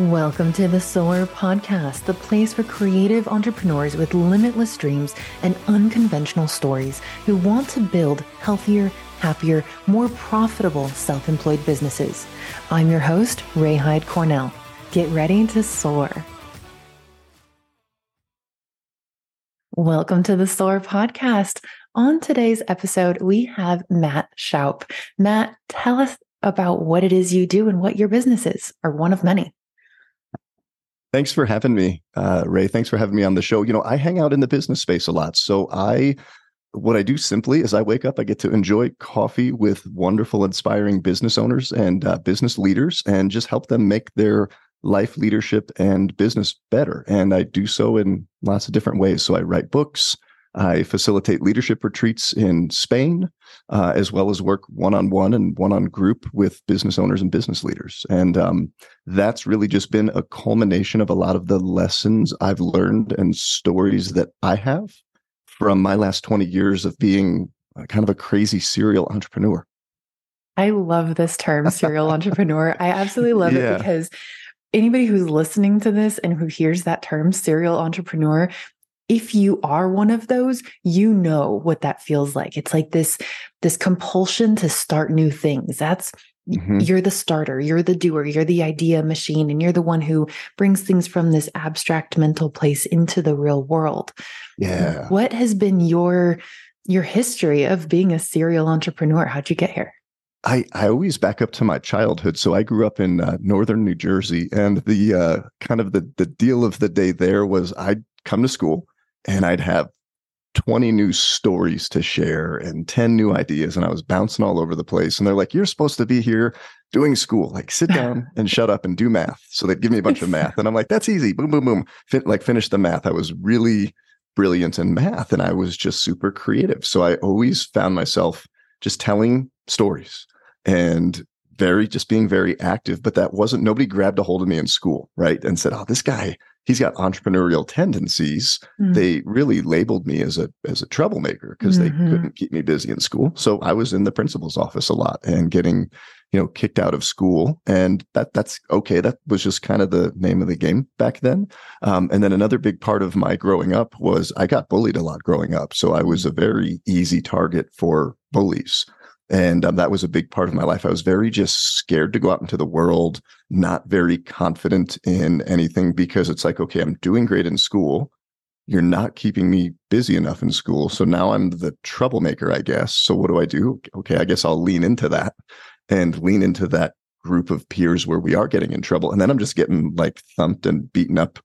Welcome to the Soar Podcast, the place for creative entrepreneurs with limitless dreams and unconventional stories who want to build healthier, happier, more profitable self employed businesses. I'm your host, Ray Hyde Cornell. Get ready to soar. Welcome to the Soar Podcast. On today's episode, we have Matt Shoup. Matt, tell us about what it is you do and what your business is, or one of many. Thanks for having me, uh, Ray. Thanks for having me on the show. You know, I hang out in the business space a lot. So I, what I do simply is I wake up, I get to enjoy coffee with wonderful, inspiring business owners and uh, business leaders and just help them make their life leadership and business better. And I do so in lots of different ways. So I write books. I facilitate leadership retreats in Spain, uh, as well as work one on one and one on group with business owners and business leaders. And um, that's really just been a culmination of a lot of the lessons I've learned and stories that I have from my last 20 years of being kind of a crazy serial entrepreneur. I love this term, serial entrepreneur. I absolutely love yeah. it because anybody who's listening to this and who hears that term, serial entrepreneur, if you are one of those you know what that feels like. It's like this this compulsion to start new things. That's mm-hmm. you're the starter you're the doer you're the idea machine and you're the one who brings things from this abstract mental place into the real world. Yeah. what has been your your history of being a serial entrepreneur? How'd you get here? I, I always back up to my childhood. So I grew up in uh, northern New Jersey, and the uh, kind of the the deal of the day there was I'd come to school, and I'd have 20 new stories to share and 10 new ideas and I was bouncing all over the place and they're like you're supposed to be here doing school. Like sit down and shut up and do math. So they'd give me a bunch of math and I'm like that's easy. Boom boom boom. Fin- like finish the math. I was really brilliant in math and I was just super creative. So I always found myself just telling stories and very just being very active but that wasn't nobody grabbed a hold of me in school right and said oh this guy he's got entrepreneurial tendencies. Mm-hmm. They really labeled me as a as a troublemaker because mm-hmm. they couldn't keep me busy in school. So I was in the principal's office a lot and getting, you know, kicked out of school. And that that's okay. That was just kind of the name of the game back then. Um, and then another big part of my growing up was I got bullied a lot growing up. So I was a very easy target for bullies. And um, that was a big part of my life. I was very just scared to go out into the world, not very confident in anything because it's like, okay, I'm doing great in school. You're not keeping me busy enough in school. So now I'm the troublemaker, I guess. So what do I do? Okay, I guess I'll lean into that and lean into that group of peers where we are getting in trouble. And then I'm just getting like thumped and beaten up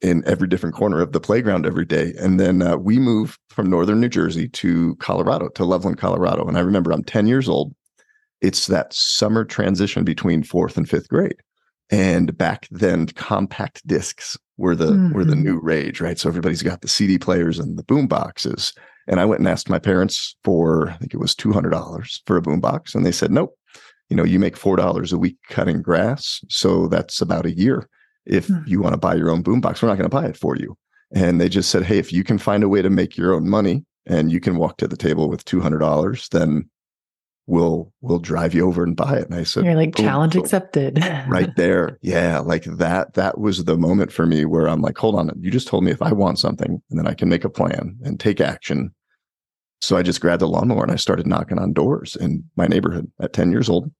in every different corner of the playground every day. And then uh, we moved from northern New Jersey to Colorado, to Loveland, Colorado. And I remember I'm 10 years old. It's that summer transition between fourth and fifth grade. And back then, compact discs were the mm-hmm. were the mm-hmm. new rage, right? So everybody's got the CD players and the boom boxes. And I went and asked my parents for, I think it was two hundred dollars for a boom box, and they said, "Nope, you know, you make four dollars a week cutting grass, so that's about a year if hmm. you want to buy your own boombox, we're not going to buy it for you. And they just said, hey, if you can find a way to make your own money and you can walk to the table with two hundred dollars, then we'll we'll drive you over and buy it. And I said, You're like challenge accepted. right there. Yeah. Like that, that was the moment for me where I'm like, hold on, you just told me if I want something and then I can make a plan and take action. So I just grabbed a lawnmower and I started knocking on doors in my neighborhood at 10 years old.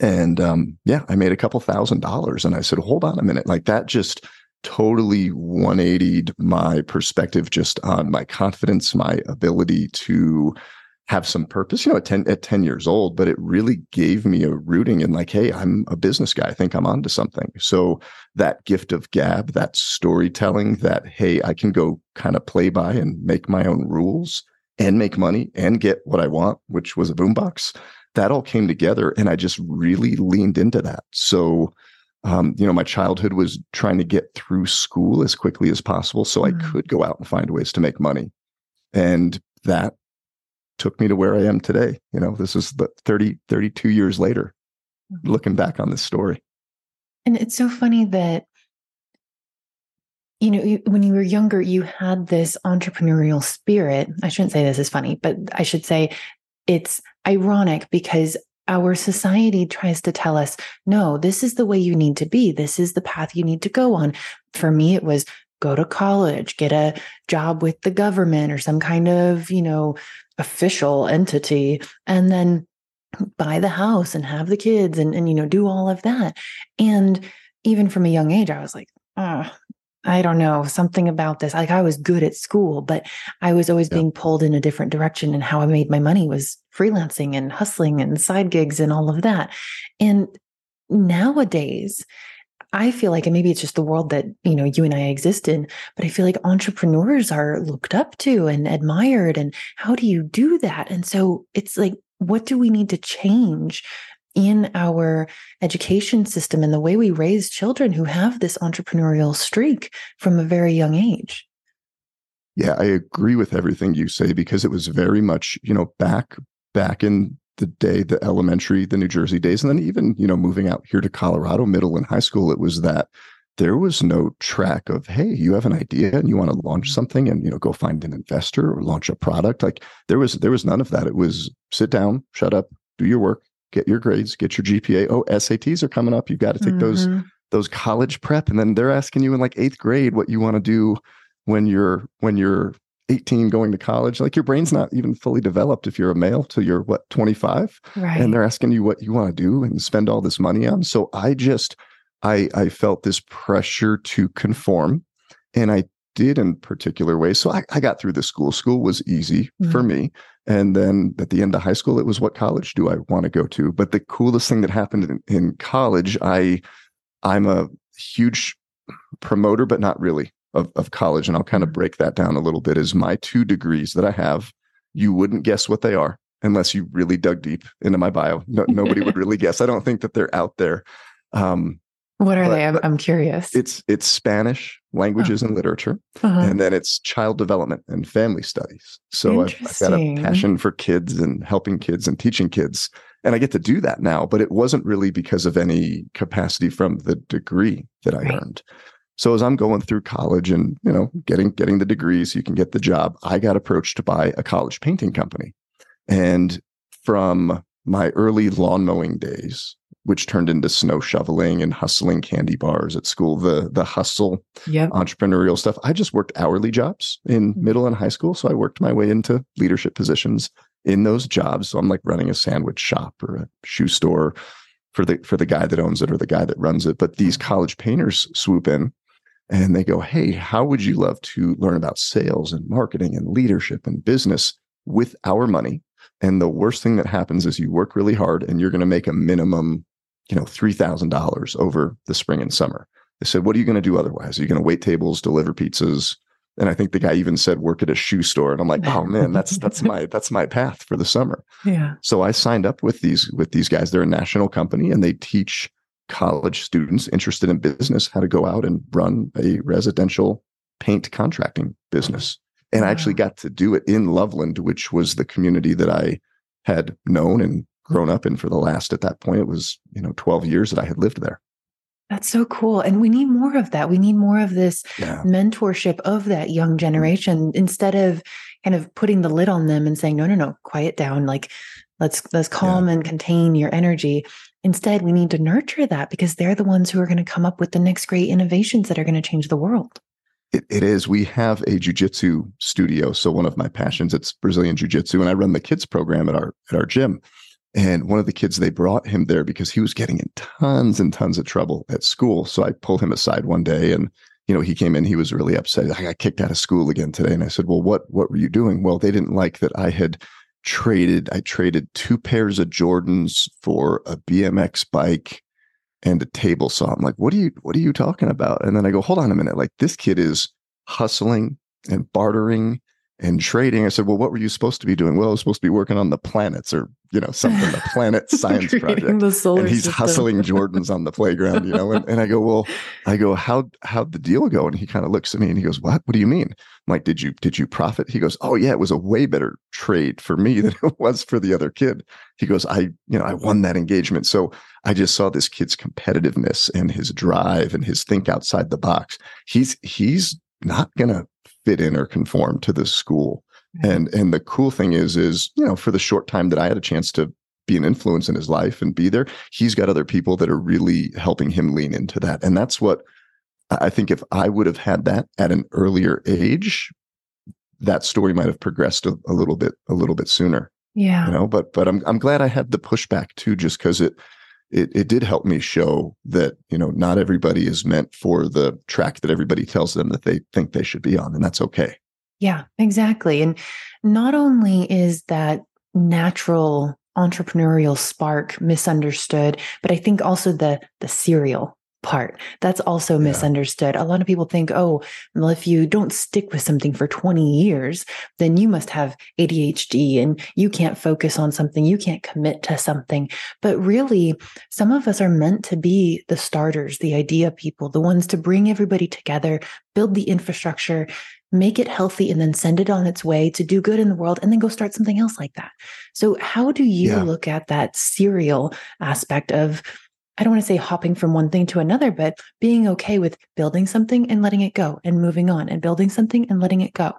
And um, yeah, I made a couple thousand dollars. And I said, hold on a minute. Like that just totally 180'd my perspective just on my confidence, my ability to have some purpose, you know, at 10, at 10 years old, but it really gave me a rooting in like, hey, I'm a business guy. I think I'm onto something. So that gift of gab, that storytelling, that, hey, I can go kind of play by and make my own rules and make money and get what I want, which was a boombox that all came together and I just really leaned into that. So, um, you know, my childhood was trying to get through school as quickly as possible so mm-hmm. I could go out and find ways to make money. And that took me to where I am today. You know, this is the 30, 32 years later, mm-hmm. looking back on this story. And it's so funny that, you know, when you were younger, you had this entrepreneurial spirit. I shouldn't say this is funny, but I should say it's ironic because our society tries to tell us, no, this is the way you need to be. This is the path you need to go on. For me, it was go to college, get a job with the government or some kind of, you know, official entity, and then buy the house and have the kids and, and you know, do all of that. And even from a young age, I was like, oh, I don't know, something about this. Like I was good at school, but I was always yeah. being pulled in a different direction. And how I made my money was freelancing and hustling and side gigs and all of that. And nowadays, I feel like, and maybe it's just the world that, you know, you and I exist in, but I feel like entrepreneurs are looked up to and admired. And how do you do that? And so it's like, what do we need to change in our education system and the way we raise children who have this entrepreneurial streak from a very young age? Yeah, I agree with everything you say because it was very much, you know, back back in the day, the elementary, the New Jersey days, and then even, you know, moving out here to Colorado, middle and high school, it was that there was no track of, hey, you have an idea and you want to launch something and, you know, go find an investor or launch a product. Like there was, there was none of that. It was sit down, shut up, do your work, get your grades, get your GPA. Oh, SATs are coming up. You've got to take mm-hmm. those, those college prep. And then they're asking you in like eighth grade what you want to do when you're, when you're 18 going to college like your brain's not even fully developed if you're a male till you're what 25 right. and they're asking you what you want to do and spend all this money on so i just i i felt this pressure to conform and i did in particular ways so i, I got through the school school was easy mm-hmm. for me and then at the end of high school it was what college do i want to go to but the coolest thing that happened in, in college i i'm a huge promoter but not really of, of college, and I'll kind of mm-hmm. break that down a little bit, is my two degrees that I have. You wouldn't guess what they are unless you really dug deep into my bio. No, nobody would really guess. I don't think that they're out there. Um, what are but, they? I'm, I'm, curious. It's it's Spanish languages oh. and literature, uh-huh. and then it's child development and family studies. So I've, I've, got a passion for kids and helping kids and teaching kids, and I get to do that now. But it wasn't really because of any capacity from the degree that I right. earned. So as I'm going through college and, you know, getting getting the degrees, so you can get the job, I got approached to buy a college painting company. And from my early lawn mowing days, which turned into snow shoveling and hustling candy bars at school, the the hustle yep. entrepreneurial stuff. I just worked hourly jobs in mm-hmm. middle and high school. So I worked my way into leadership positions in those jobs. So I'm like running a sandwich shop or a shoe store for the for the guy that owns it or the guy that runs it. But these college painters swoop in and they go, Hey, how would you love to learn about sales and marketing and leadership and business with our money? And the worst thing that happens is you work really hard and you're going to make a minimum, you know, $3,000 over the spring and summer. They said, What are you going to do otherwise? Are you going to wait tables, deliver pizzas? And I think the guy even said work at a shoe store. And I'm like, oh man, that's that's my that's my path for the summer. Yeah. So I signed up with these with these guys. They're a national company and they teach college students interested in business how to go out and run a residential paint contracting business. And wow. I actually got to do it in Loveland, which was the community that I had known and grown up in for the last, at that point, it was, you know, 12 years that I had lived there. That's so cool. And we need more of that. We need more of this yeah. mentorship of that young generation instead of kind of putting the lid on them and saying, no, no, no, quiet down. Like, let's, let's calm yeah. and contain your energy. Instead, we need to nurture that because they're the ones who are going to come up with the next great innovations that are going to change the world. It, it is. We have a jujitsu studio. So one of my passions, it's Brazilian jiu-jitsu, and I run the kids program at our at our gym. And one of the kids, they brought him there because he was getting in tons and tons of trouble at school. So I pulled him aside one day and you know, he came in, he was really upset. I got kicked out of school again today. And I said, Well, what what were you doing? Well, they didn't like that I had traded I traded two pairs of Jordans for a BMX bike and a table saw. I'm like, what are you what are you talking about? And then I go, hold on a minute. Like this kid is hustling and bartering and trading. I said, well, what were you supposed to be doing? Well, I was supposed to be working on the planets or, you know, something, the planet science project. and he's system. hustling Jordans on the playground, you know? And, and I go, well, I go, how, how'd the deal go? And he kind of looks at me and he goes, what, what do you mean? I'm like, did you, did you profit? He goes, oh yeah, it was a way better trade for me than it was for the other kid. He goes, I, you know, I won that engagement. So I just saw this kid's competitiveness and his drive and his think outside the box. He's, he's not going to fit in or conform to this school. Mm-hmm. And and the cool thing is is you know for the short time that I had a chance to be an influence in his life and be there. He's got other people that are really helping him lean into that. And that's what I think if I would have had that at an earlier age, that story might have progressed a, a little bit, a little bit sooner. Yeah. You know, but but I'm I'm glad I had the pushback too, just because it it it did help me show that, you know, not everybody is meant for the track that everybody tells them that they think they should be on, and that's okay. Yeah, exactly. And not only is that natural entrepreneurial spark misunderstood, but I think also the the serial part that's also yeah. misunderstood. A lot of people think, oh, well, if you don't stick with something for 20 years, then you must have ADHD and you can't focus on something, you can't commit to something. But really, some of us are meant to be the starters, the idea people, the ones to bring everybody together, build the infrastructure, make it healthy and then send it on its way to do good in the world and then go start something else like that. So, how do you yeah. look at that serial aspect of, I don't want to say hopping from one thing to another, but being okay with building something and letting it go and moving on and building something and letting it go?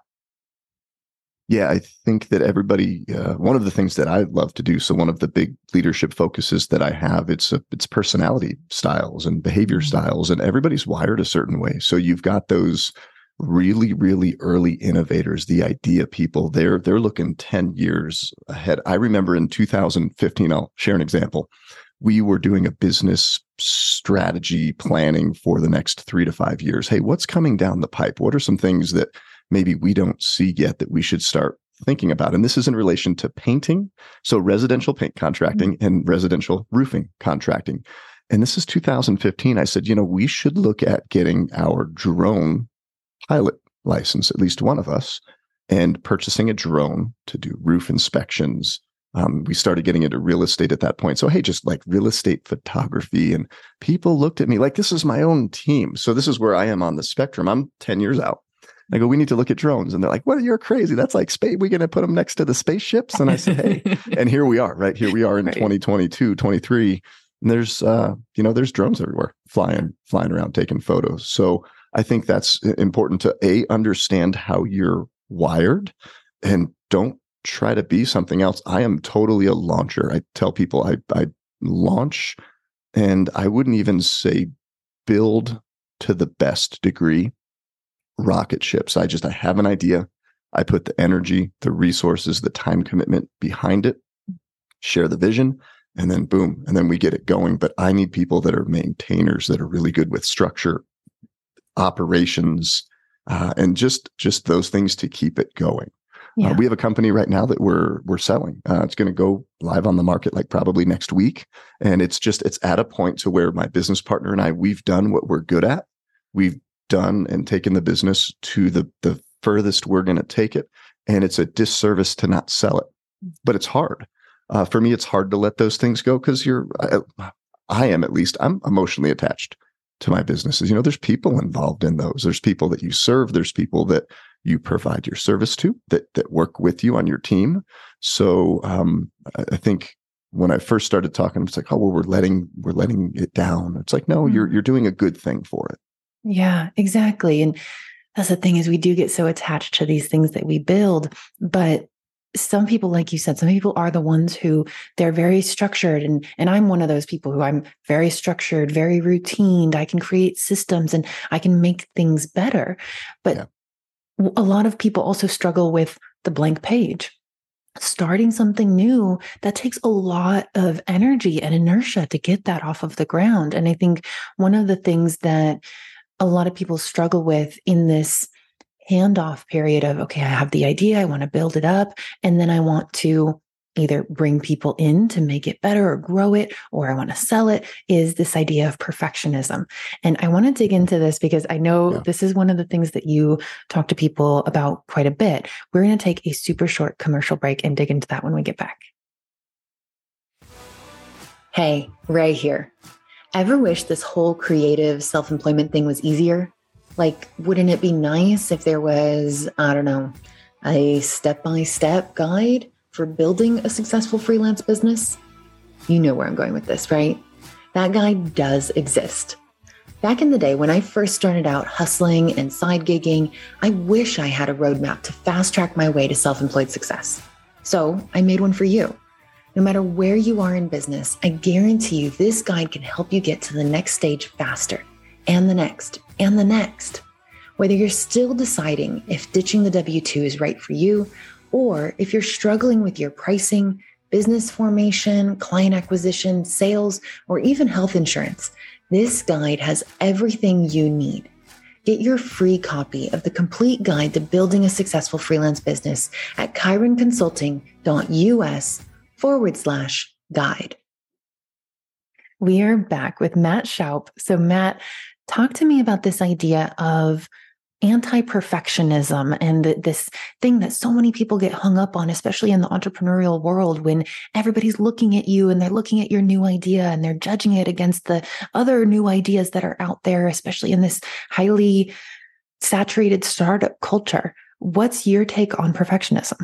Yeah, I think that everybody. Uh, one of the things that I love to do. So one of the big leadership focuses that I have it's a, it's personality styles and behavior mm-hmm. styles, and everybody's wired a certain way. So you've got those really really early innovators the idea people they're they're looking 10 years ahead i remember in 2015 i'll share an example we were doing a business strategy planning for the next 3 to 5 years. Hey what's coming down the pipe? What are some things that maybe we don't see yet that we should start thinking about? And this is in relation to painting. So residential paint contracting mm-hmm. and residential roofing contracting. And this is 2015 i said you know we should look at getting our drone pilot license, at least one of us, and purchasing a drone to do roof inspections. Um, we started getting into real estate at that point. So, hey, just like real estate photography. And people looked at me like this is my own team. So, this is where I am on the spectrum. I'm 10 years out. I go, we need to look at drones. And they're like, well, you're crazy. That's like space. We're going to put them next to the spaceships. And I said, hey, and here we are, right? Here we are in right. 2022, 23. And there's, uh, you know, there's drones everywhere flying, flying around, taking photos. So I think that's important to a understand how you're wired and don't try to be something else. I am totally a launcher. I tell people I I launch and I wouldn't even say build to the best degree rocket ships. I just I have an idea. I put the energy, the resources, the time commitment behind it, share the vision, and then boom, and then we get it going. But I need people that are maintainers that are really good with structure, operations, uh, and just just those things to keep it going. Uh, yeah. Uh, we have a company right now that we're we're selling. Uh, it's going to go live on the market like probably next week, and it's just it's at a point to where my business partner and I we've done what we're good at. We've done and taken the business to the the furthest we're going to take it, and it's a disservice to not sell it. But it's hard. Uh, for me, it's hard to let those things go because you're. I, I am at least. I'm emotionally attached to my businesses. You know, there's people involved in those. There's people that you serve. There's people that you provide your service to that that work with you on your team. So um, I think when I first started talking, it's like, oh, well, we're letting we're letting it down. It's like, no, you're mm-hmm. you're doing a good thing for it. Yeah, exactly. And that's the thing is we do get so attached to these things that we build, but some people like you said some people are the ones who they're very structured and and i'm one of those people who i'm very structured very routine i can create systems and i can make things better but yeah. A lot of people also struggle with the blank page. Starting something new that takes a lot of energy and inertia to get that off of the ground. And i think one of the things that a lot of people struggle with in this handoff period of, okay, I have the idea, I want to build it up, and then I want to either bring people in to make it better or grow it, or I want to sell it, is this idea of perfectionism. And I want to dig into this because I know yeah. this is one of the things that you talk to people about quite a bit. We're going to take a super short commercial break and dig into that when we get back. Hey, Ray here. Ever wish this whole creative self employment thing was easier? Like, wouldn't it be nice if there was, I don't know, a step by step guide for building a successful freelance business? You know where I'm going with this, right? That guide does exist. Back in the day when I first started out hustling and side gigging, I wish I had a roadmap to fast track my way to self employed success. So I made one for you. No matter where you are in business, I guarantee you this guide can help you get to the next stage faster and the next and the next. Whether you're still deciding if ditching the W 2 is right for you, or if you're struggling with your pricing, business formation, client acquisition, sales, or even health insurance, this guide has everything you need. Get your free copy of the complete guide to building a successful freelance business at chironconsulting.us forward slash guide. We are back with Matt Shoup. So, Matt, talk to me about this idea of anti perfectionism and this thing that so many people get hung up on, especially in the entrepreneurial world, when everybody's looking at you and they're looking at your new idea and they're judging it against the other new ideas that are out there, especially in this highly saturated startup culture. What's your take on perfectionism?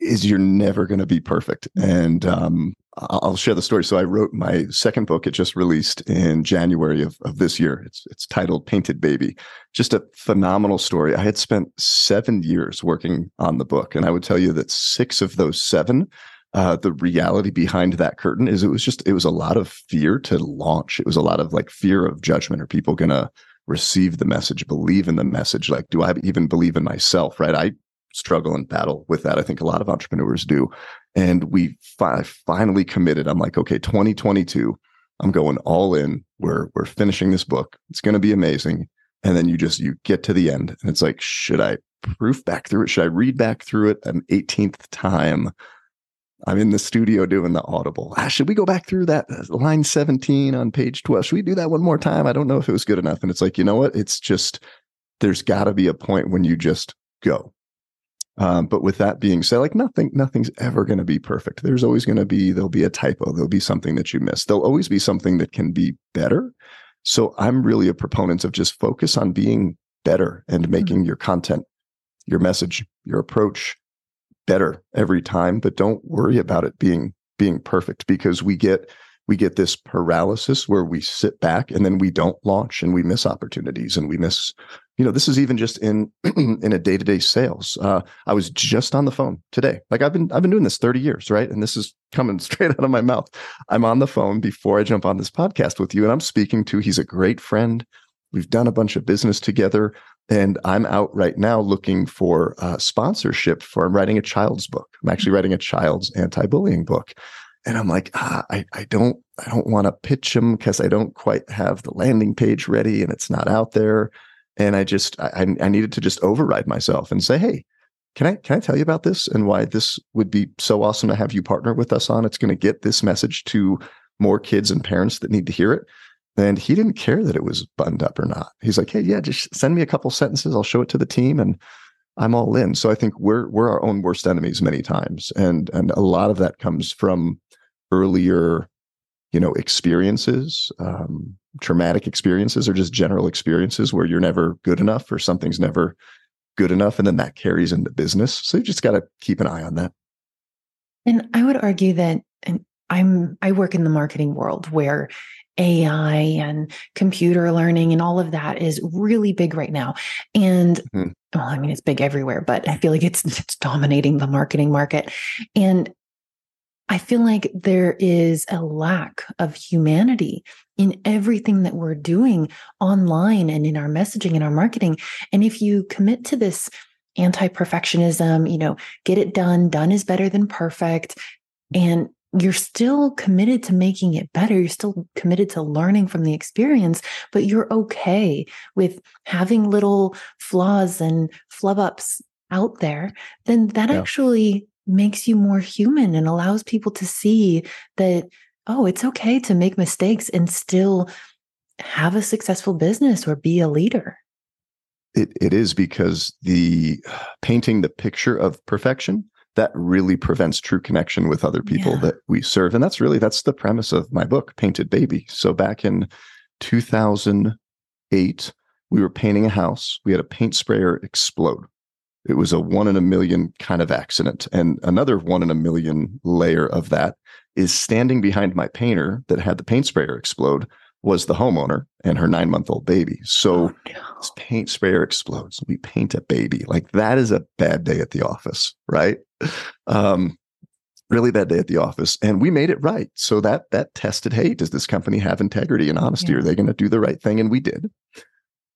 is you're never going to be perfect. And um, I'll share the story. So I wrote my second book. It just released in January of, of this year. It's it's titled Painted Baby. Just a phenomenal story. I had spent seven years working on the book, and I would tell you that six of those seven. Uh, the reality behind that curtain is it was just it was a lot of fear to launch. It was a lot of like fear of judgment. Are people gonna receive the message, believe in the message? Like, do I even believe in myself? Right? I struggle and battle with that. I think a lot of entrepreneurs do. And we fi- finally committed. I'm like, okay, 2022, I'm going all in. We're we're finishing this book. It's going to be amazing. And then you just you get to the end, and it's like, should I proof back through it? Should I read back through it an 18th time? I'm in the studio doing the audible. Ah, should we go back through that uh, line 17 on page 12? Should we do that one more time? I don't know if it was good enough. And it's like, you know what? It's just, there's got to be a point when you just go. Um, but with that being said, like nothing, nothing's ever going to be perfect. There's always going to be, there'll be a typo. There'll be something that you miss. There'll always be something that can be better. So I'm really a proponent of just focus on being better and mm-hmm. making mm-hmm. your content, your message, your approach better every time. But don't worry about it being, being perfect because we get, we get this paralysis where we sit back and then we don't launch and we miss opportunities and we miss you know this is even just in in a day-to-day sales. Uh, i was just on the phone today. Like i've been i've been doing this 30 years right? And this is coming straight out of my mouth. I'm on the phone before i jump on this podcast with you and i'm speaking to he's a great friend. We've done a bunch of business together and i'm out right now looking for uh, sponsorship for i'm writing a child's book. I'm actually writing a child's anti-bullying book. And i'm like ah, i i don't i don't want to pitch him because i don't quite have the landing page ready and it's not out there and I just I, I needed to just override myself and say, hey, can I can I tell you about this and why this would be so awesome to have you partner with us on? It's going to get this message to more kids and parents that need to hear it. And he didn't care that it was buttoned up or not. He's like, hey, yeah, just send me a couple sentences. I'll show it to the team and I'm all in. So I think we're we're our own worst enemies many times. And and a lot of that comes from earlier, you know, experiences, um, traumatic experiences or just general experiences where you're never good enough or something's never good enough. And then that carries into business. So you just got to keep an eye on that. And I would argue that, and I'm, I work in the marketing world where AI and computer learning and all of that is really big right now. And mm-hmm. well, I mean, it's big everywhere, but I feel like it's, it's dominating the marketing market. And I feel like there is a lack of humanity in everything that we're doing online and in our messaging and our marketing. And if you commit to this anti perfectionism, you know, get it done, done is better than perfect, and you're still committed to making it better. You're still committed to learning from the experience, but you're okay with having little flaws and flub ups out there, then that yeah. actually makes you more human and allows people to see that oh, it's okay to make mistakes and still have a successful business or be a leader. It, it is because the painting the picture of perfection that really prevents true connection with other people yeah. that we serve and that's really that's the premise of my book painted baby so back in 2008 we were painting a house we had a paint sprayer explode it was a one in a million kind of accident and another one in a million layer of that is standing behind my painter that had the paint sprayer explode was the homeowner and her nine month old baby. So oh, no. this paint sprayer explodes. We paint a baby. Like that is a bad day at the office, right? Um, really bad day at the office and we made it right so that that tested hey does this company have integrity and honesty yeah. are they going to do the right thing and we did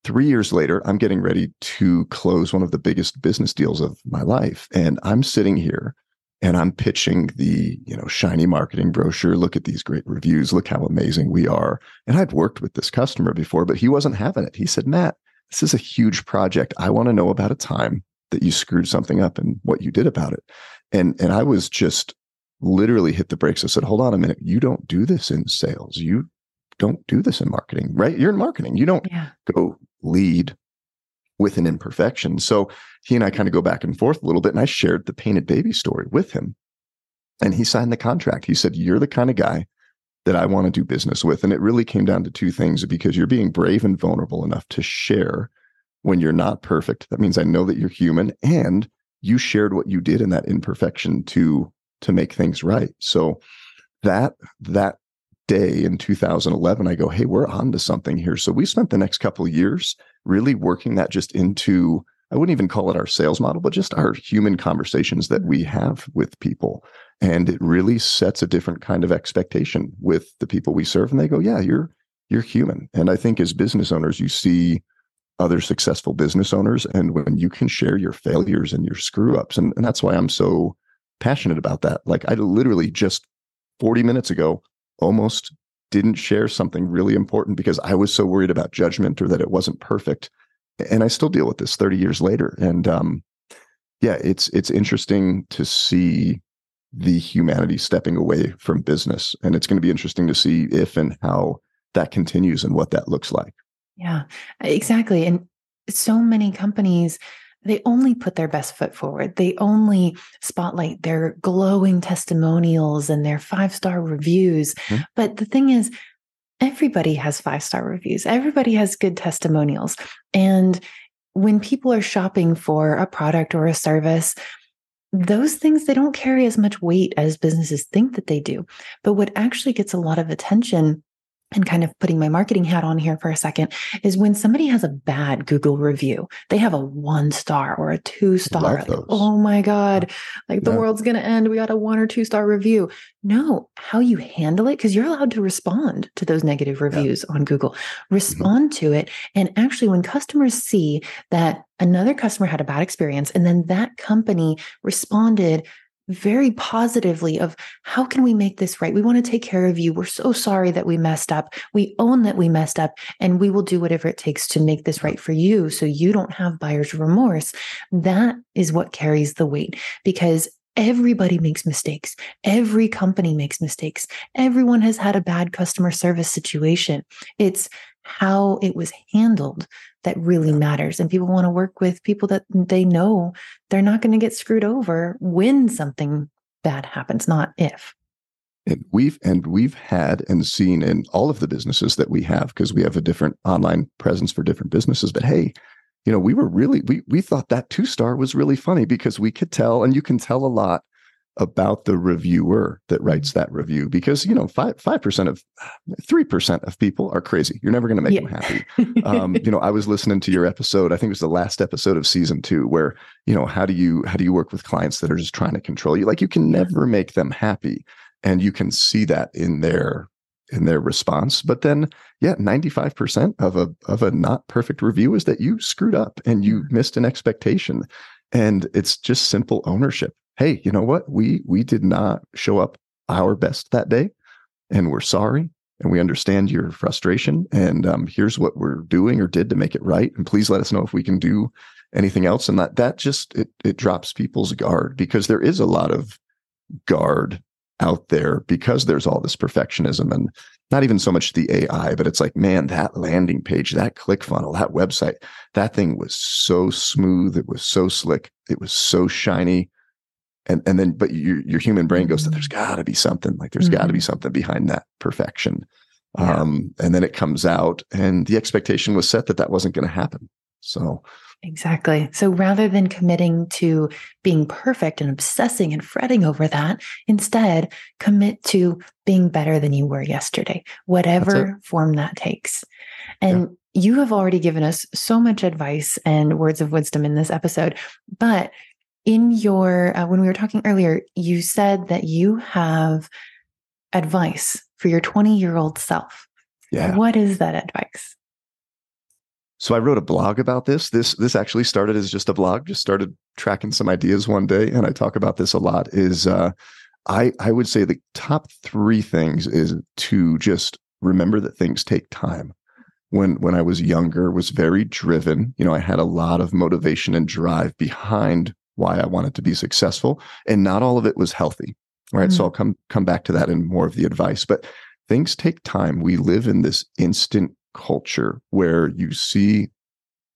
three years later i'm getting ready to close one of the biggest business deals of my life and i'm sitting here and i'm pitching the you know shiny marketing brochure look at these great reviews look how amazing we are and i'd worked with this customer before but he wasn't having it he said matt this is a huge project i want to know about a time that you screwed something up and what you did about it and and i was just literally hit the brakes. I said, hold on a minute. You don't do this in sales. You don't do this in marketing, right? You're in marketing. You don't yeah. go lead with an imperfection. So he and I kind of go back and forth a little bit. And I shared the painted baby story with him. And he signed the contract. He said, You're the kind of guy that I want to do business with. And it really came down to two things because you're being brave and vulnerable enough to share when you're not perfect. That means I know that you're human and you shared what you did in that imperfection to to make things right. So that that day in 2011, I go, hey, we're on to something here. So we spent the next couple of years really working that just into I wouldn't even call it our sales model, but just our human conversations that we mm-hmm. have with people. And it really sets a different kind of expectation with the people we serve. And they go, yeah, you're you're human. And I think as business owners, you see other successful business owners. And when you can share your failures and your screw ups, and, and that's why I'm so passionate about that. Like I literally just 40 minutes ago almost didn't share something really important because I was so worried about judgment or that it wasn't perfect. And I still deal with this 30 years later. And um, yeah, it's it's interesting to see the humanity stepping away from business. And it's going to be interesting to see if and how that continues and what that looks like. Yeah, exactly. And so many companies they only put their best foot forward. They only spotlight their glowing testimonials and their five star reviews. Mm-hmm. But the thing is, everybody has five star reviews, everybody has good testimonials. And when people are shopping for a product or a service, those things they don't carry as much weight as businesses think that they do. But what actually gets a lot of attention and kind of putting my marketing hat on here for a second is when somebody has a bad Google review, they have a one star or a two star. Like, oh my God, like the world's going to end. We got a one or two star review. No, how you handle it, because you're allowed to respond to those negative reviews yeah. on Google, mm-hmm. respond mm-hmm. to it. And actually, when customers see that another customer had a bad experience and then that company responded very positively of how can we make this right? We want to take care of you. We're so sorry that we messed up. We own that we messed up and we will do whatever it takes to make this right for you so you don't have buyer's remorse. That is what carries the weight because Everybody makes mistakes. Every company makes mistakes. Everyone has had a bad customer service situation. It's how it was handled that really matters. And people want to work with people that they know they're not going to get screwed over when something bad happens, not if. And we've and we've had and seen in all of the businesses that we have because we have a different online presence for different businesses. But hey, you know, we were really we we thought that two star was really funny because we could tell, and you can tell a lot about the reviewer that writes that review because you know five five percent of three percent of people are crazy. You're never going to make yeah. them happy. Um, you know, I was listening to your episode. I think it was the last episode of season two, where you know how do you how do you work with clients that are just trying to control you? Like you can never make them happy, and you can see that in their in their response. But then, yeah, ninety five percent of a of a not perfect review is that you screwed up and you missed an expectation, and it's just simple ownership hey, you know what? We we did not show up our best that day, and we're sorry, and we understand your frustration. And um, here's what we're doing or did to make it right. And please let us know if we can do anything else. And that that just it it drops people's guard because there is a lot of guard out there because there's all this perfectionism and not even so much the AI, but it's like, man, that landing page, that click funnel, that website, that thing was so smooth. It was so slick. It was so shiny and and then but your your human brain goes there's mm-hmm. got to be something like there's mm-hmm. got to be something behind that perfection yeah. um and then it comes out and the expectation was set that that wasn't going to happen so Exactly. So rather than committing to being perfect and obsessing and fretting over that, instead commit to being better than you were yesterday, whatever form that takes. And yeah. you have already given us so much advice and words of wisdom in this episode, but in your uh, when we were talking earlier you said that you have advice for your 20 year old self. Yeah. What is that advice? So i wrote a blog about this. This this actually started as just a blog just started tracking some ideas one day and i talk about this a lot is uh i i would say the top three things is to just remember that things take time. When when i was younger was very driven. You know i had a lot of motivation and drive behind why I wanted to be successful. And not all of it was healthy. Right. Mm-hmm. So I'll come come back to that in more of the advice. But things take time. We live in this instant culture where you see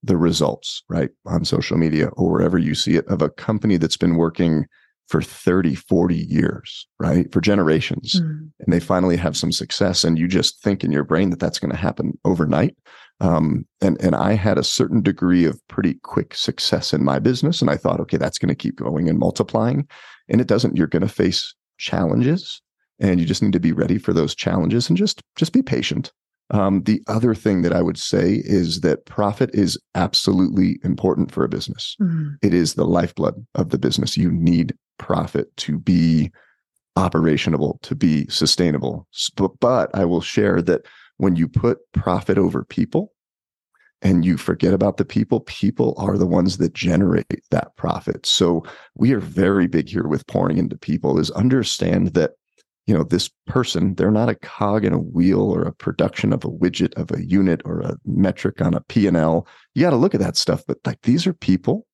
the results, right, on social media or wherever you see it of a company that's been working for 30, 40 years, right, for generations. Mm. And they finally have some success. And you just think in your brain that that's going to happen overnight. Um, and and I had a certain degree of pretty quick success in my business, and I thought, okay, that's going to keep going and multiplying. And it doesn't. You're going to face challenges, and you just need to be ready for those challenges and just just be patient. Um, the other thing that I would say is that profit is absolutely important for a business. Mm-hmm. It is the lifeblood of the business. You need profit to be operational, to be sustainable. But, but I will share that when you put profit over people and you forget about the people, people are the ones that generate that profit. So we are very big here with pouring into people is understand that you know this person they're not a cog in a wheel or a production of a widget of a unit or a metric on a p&l you got to look at that stuff but like these are people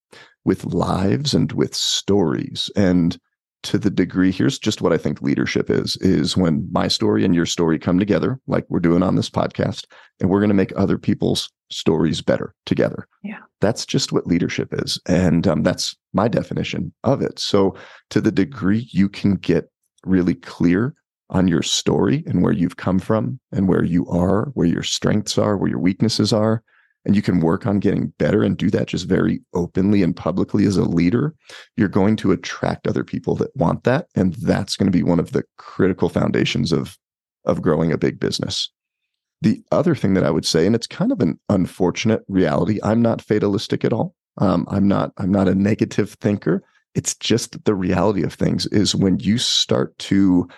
with lives and with stories and to the degree here's just what i think leadership is is when my story and your story come together like we're doing on this podcast and we're going to make other people's stories better together. Yeah. That's just what leadership is and um, that's my definition of it. So to the degree you can get really clear on your story and where you've come from and where you are where your strengths are where your weaknesses are and you can work on getting better and do that just very openly and publicly as a leader, you're going to attract other people that want that. And that's going to be one of the critical foundations of, of growing a big business. The other thing that I would say, and it's kind of an unfortunate reality, I'm not fatalistic at all. Um, I'm not, I'm not a negative thinker. It's just the reality of things is when you start to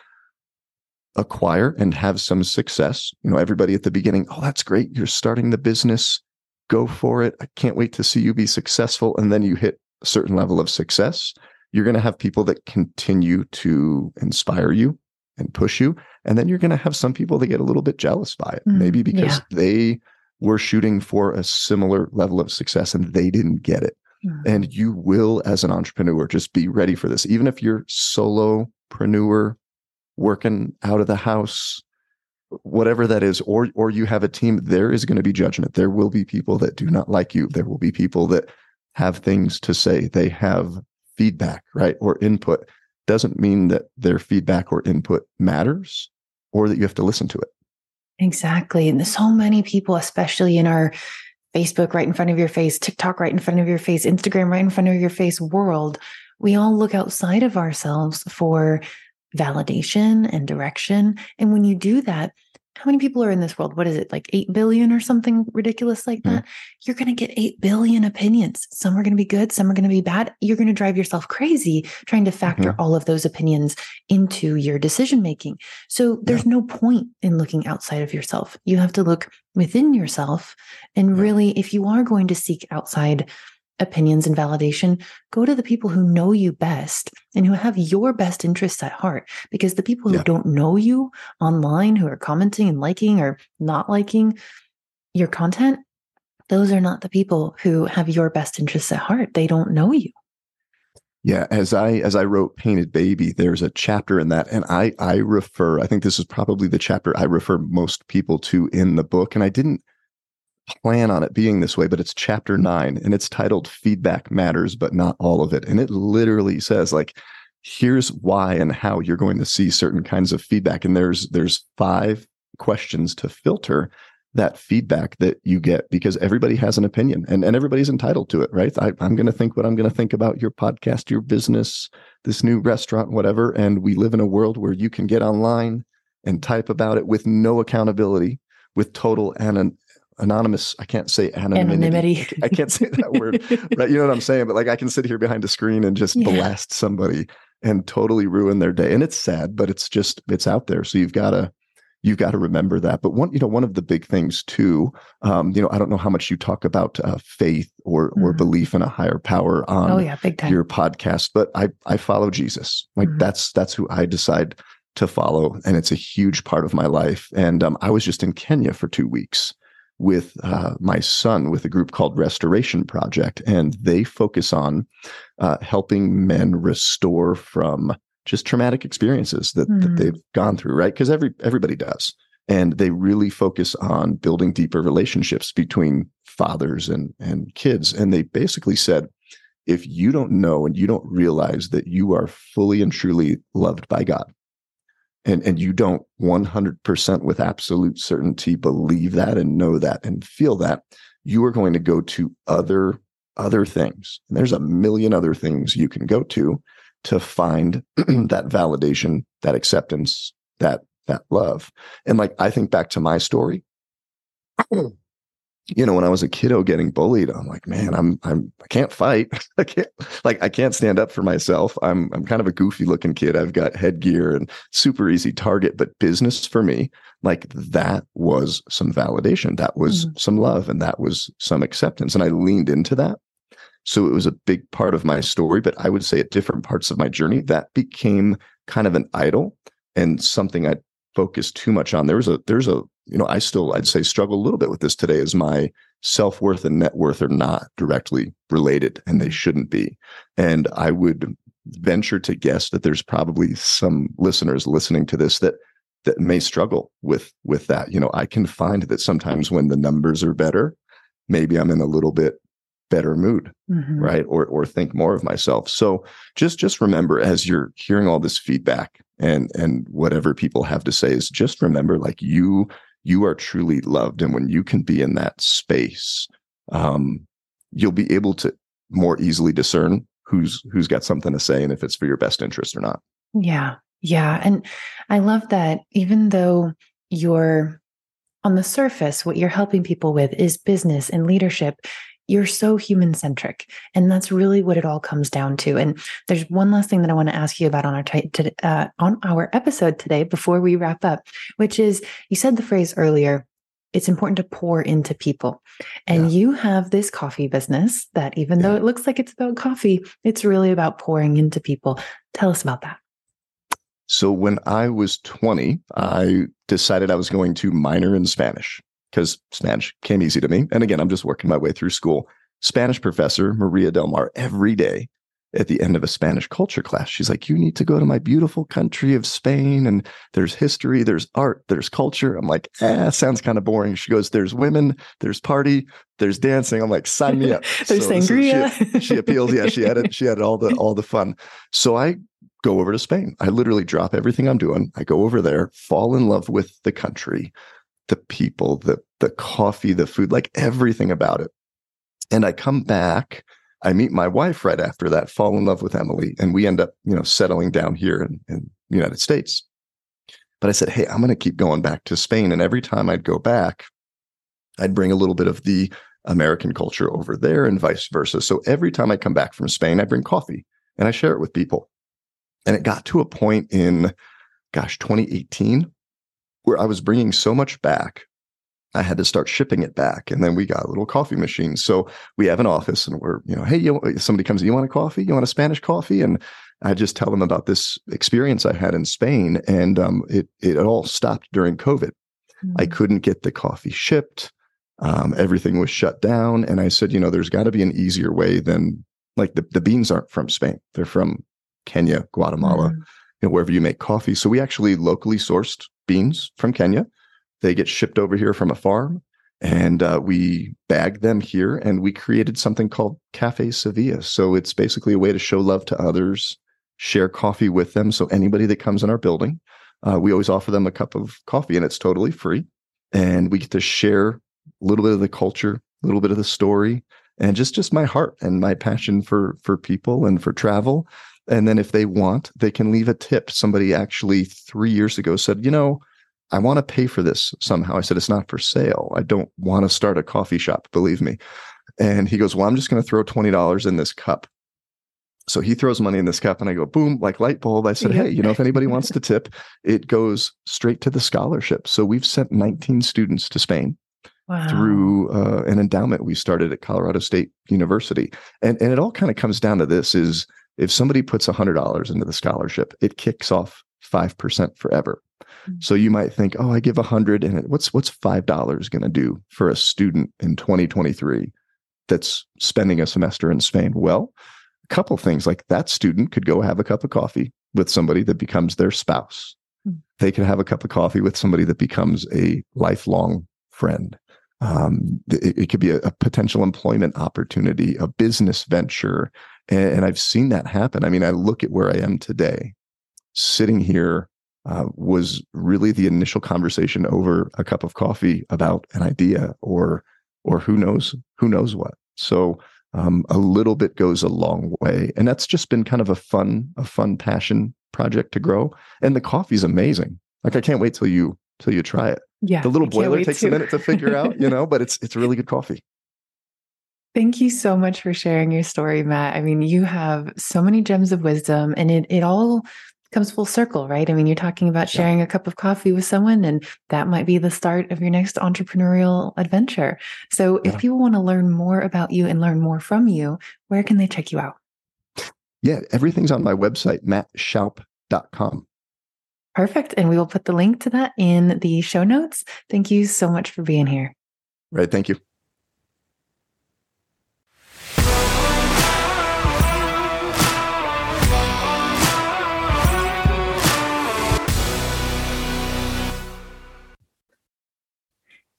acquire and have some success, you know, everybody at the beginning, oh, that's great. You're starting the business go for it. I can't wait to see you be successful. And then you hit a certain level of success. You're going to have people that continue to inspire you and push you. And then you're going to have some people that get a little bit jealous by it, mm, maybe because yeah. they were shooting for a similar level of success and they didn't get it. Mm. And you will, as an entrepreneur, just be ready for this. Even if you're solopreneur, working out of the house, whatever that is or or you have a team there is going to be judgment. There will be people that do not like you. There will be people that have things to say. They have feedback right or input. Doesn't mean that their feedback or input matters or that you have to listen to it. Exactly. And so many people especially in our facebook right in front of your face tiktok right in front of your face instagram right in front of your face world we all look outside of ourselves for validation and direction. And when you do that, how many people are in this world? What is it, like 8 billion or something ridiculous like that? Mm. You're going to get 8 billion opinions. Some are going to be good, some are going to be bad. You're going to drive yourself crazy trying to factor mm-hmm. all of those opinions into your decision making. So there's yeah. no point in looking outside of yourself. You have to look within yourself. And really, if you are going to seek outside opinions and validation, go to the people who know you best and who have your best interests at heart. Because the people who yeah. don't know you online, who are commenting and liking or not liking your content, those are not the people who have your best interests at heart. They don't know you. Yeah, as I as I wrote Painted Baby, there's a chapter in that, and I I refer. I think this is probably the chapter I refer most people to in the book, and I didn't plan on it being this way, but it's chapter nine and it's titled Feedback Matters, but not all of it. And it literally says, like, here's why and how you're going to see certain kinds of feedback. And there's there's five questions to filter that feedback that you get because everybody has an opinion and, and everybody's entitled to it, right? I, I'm going to think what I'm going to think about your podcast, your business, this new restaurant, whatever. And we live in a world where you can get online and type about it with no accountability, with total an- anonymous. I can't say anonymity. anonymity. I can't say that word. Right. You know what I'm saying? But like I can sit here behind a screen and just yeah. blast somebody and totally ruin their day. And it's sad, but it's just it's out there. So you've got to you've got to remember that. But one, you know, one of the big things too, um, you know, I don't know how much you talk about uh, faith or mm. or belief in a higher power on oh, yeah, big time. your podcast, but I I follow Jesus. Like mm. that's that's who I decide to follow, and it's a huge part of my life. And um, I was just in Kenya for two weeks with uh, my son with a group called Restoration Project, and they focus on uh, helping men restore from just traumatic experiences that, mm. that hmm. they've gone through, right? Because every everybody does. And they really focus on building deeper relationships between fathers and, and kids. And they basically said, if you don't know and you don't realize that you are fully and truly loved by God, and, and you don't 100% with absolute certainty believe that and know that and feel that, you are going to go to other other things. And there's a million other things you can go to to find that validation, that acceptance, that that love. And like I think back to my story, you know, when I was a kiddo getting bullied, I'm like, man, I'm I'm I can't fight. I can't like I can't stand up for myself. I'm I'm kind of a goofy looking kid. I've got headgear and super easy target, but business for me, like that was some validation. That was mm-hmm. some love and that was some acceptance. And I leaned into that. So it was a big part of my story, but I would say at different parts of my journey, that became kind of an idol and something I focused too much on. There was a, there's a, you know, I still, I'd say struggle a little bit with this today as my self worth and net worth are not directly related and they shouldn't be. And I would venture to guess that there's probably some listeners listening to this that that may struggle with with that you know i can find that sometimes when the numbers are better maybe i'm in a little bit better mood mm-hmm. right or or think more of myself so just just remember as you're hearing all this feedback and and whatever people have to say is just remember like you you are truly loved and when you can be in that space um you'll be able to more easily discern who's who's got something to say and if it's for your best interest or not. Yeah. Yeah. And i love that even though you're on the surface what you're helping people with is business and leadership you're so human centric and that's really what it all comes down to and there's one last thing that i want to ask you about on our t- t- uh, on our episode today before we wrap up which is you said the phrase earlier it's important to pour into people and yeah. you have this coffee business that even yeah. though it looks like it's about coffee it's really about pouring into people tell us about that so when i was 20 i decided i was going to minor in spanish because Spanish came easy to me. And again, I'm just working my way through school. Spanish professor Maria Del Mar every day at the end of a Spanish culture class. She's like, You need to go to my beautiful country of Spain. And there's history, there's art, there's culture. I'm like, eh, sounds kind of boring. She goes, There's women, there's party, there's dancing. I'm like, sign me up. there's so, sangria. So she, she, appeals. Yeah, she had it, she had all the all the fun. So I go over to Spain. I literally drop everything I'm doing. I go over there, fall in love with the country the people, the the coffee, the food, like everything about it. And I come back, I meet my wife right after that, fall in love with Emily, and we end up, you know, settling down here in, in the United States. But I said, hey, I'm going to keep going back to Spain. And every time I'd go back, I'd bring a little bit of the American culture over there and vice versa. So every time I come back from Spain, I bring coffee and I share it with people. And it got to a point in, gosh, 2018 where I was bringing so much back, I had to start shipping it back. And then we got a little coffee machine. So we have an office and we're, you know, hey, you, somebody comes, you want a coffee? You want a Spanish coffee? And I just tell them about this experience I had in Spain. And um, it, it all stopped during COVID. Mm-hmm. I couldn't get the coffee shipped. Um, everything was shut down. And I said, you know, there's got to be an easier way than like the, the beans aren't from Spain. They're from Kenya, Guatemala, mm-hmm. Know, wherever you make coffee. So we actually locally sourced beans from Kenya. They get shipped over here from a farm, and uh, we bag them here. And we created something called Cafe Sevilla. So it's basically a way to show love to others, share coffee with them. So anybody that comes in our building, uh, we always offer them a cup of coffee, and it's totally free. And we get to share a little bit of the culture, a little bit of the story, and just just my heart and my passion for for people and for travel and then if they want, they can leave a tip. Somebody actually three years ago said, you know, I want to pay for this somehow. I said, It's not for sale. I don't want to start a coffee shop, believe me. And he goes, Well, I'm just going to throw $20 in this cup. So he throws money in this cup and I go, boom, like light bulb. I said, Hey, you know, if anybody wants to tip, it goes straight to the scholarship. So we've sent 19 students to Spain. Wow. through uh, an endowment we started at Colorado State University. And, and it all kind of comes down to this is if somebody puts $100 into the scholarship, it kicks off 5% forever. Mm-hmm. So you might think, oh, I give 100 and what's what's $5 going to do for a student in 2023 that's spending a semester in Spain? Well, a couple things like that student could go have a cup of coffee with somebody that becomes their spouse. Mm-hmm. They could have a cup of coffee with somebody that becomes a lifelong friend. Um, it, it, could be a, a, potential employment opportunity, a business venture. And, and, I've seen that happen. I mean, I look at where I am today, sitting here uh, was really the initial conversation over a cup of coffee about an idea or, or who knows, who knows what. So um, a little bit goes a long way. And that's just been kind of a fun, a fun passion project to grow. And the coffee's amazing. Like I can't wait till you till you try it. Yeah. The little boiler takes to. a minute to figure out, you know, but it's it's really good coffee. Thank you so much for sharing your story, Matt. I mean, you have so many gems of wisdom and it it all comes full circle, right? I mean, you're talking about sharing yeah. a cup of coffee with someone, and that might be the start of your next entrepreneurial adventure. So, yeah. if people want to learn more about you and learn more from you, where can they check you out? Yeah, everything's on my website, mattshoup.com. Perfect. And we will put the link to that in the show notes. Thank you so much for being here. Right. Thank you.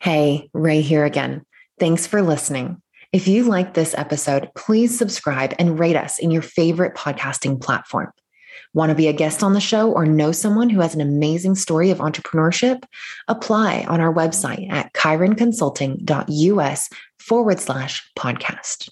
Hey, Ray here again. Thanks for listening. If you like this episode, please subscribe and rate us in your favorite podcasting platform. Want to be a guest on the show or know someone who has an amazing story of entrepreneurship? Apply on our website at chironconsulting.us forward slash podcast.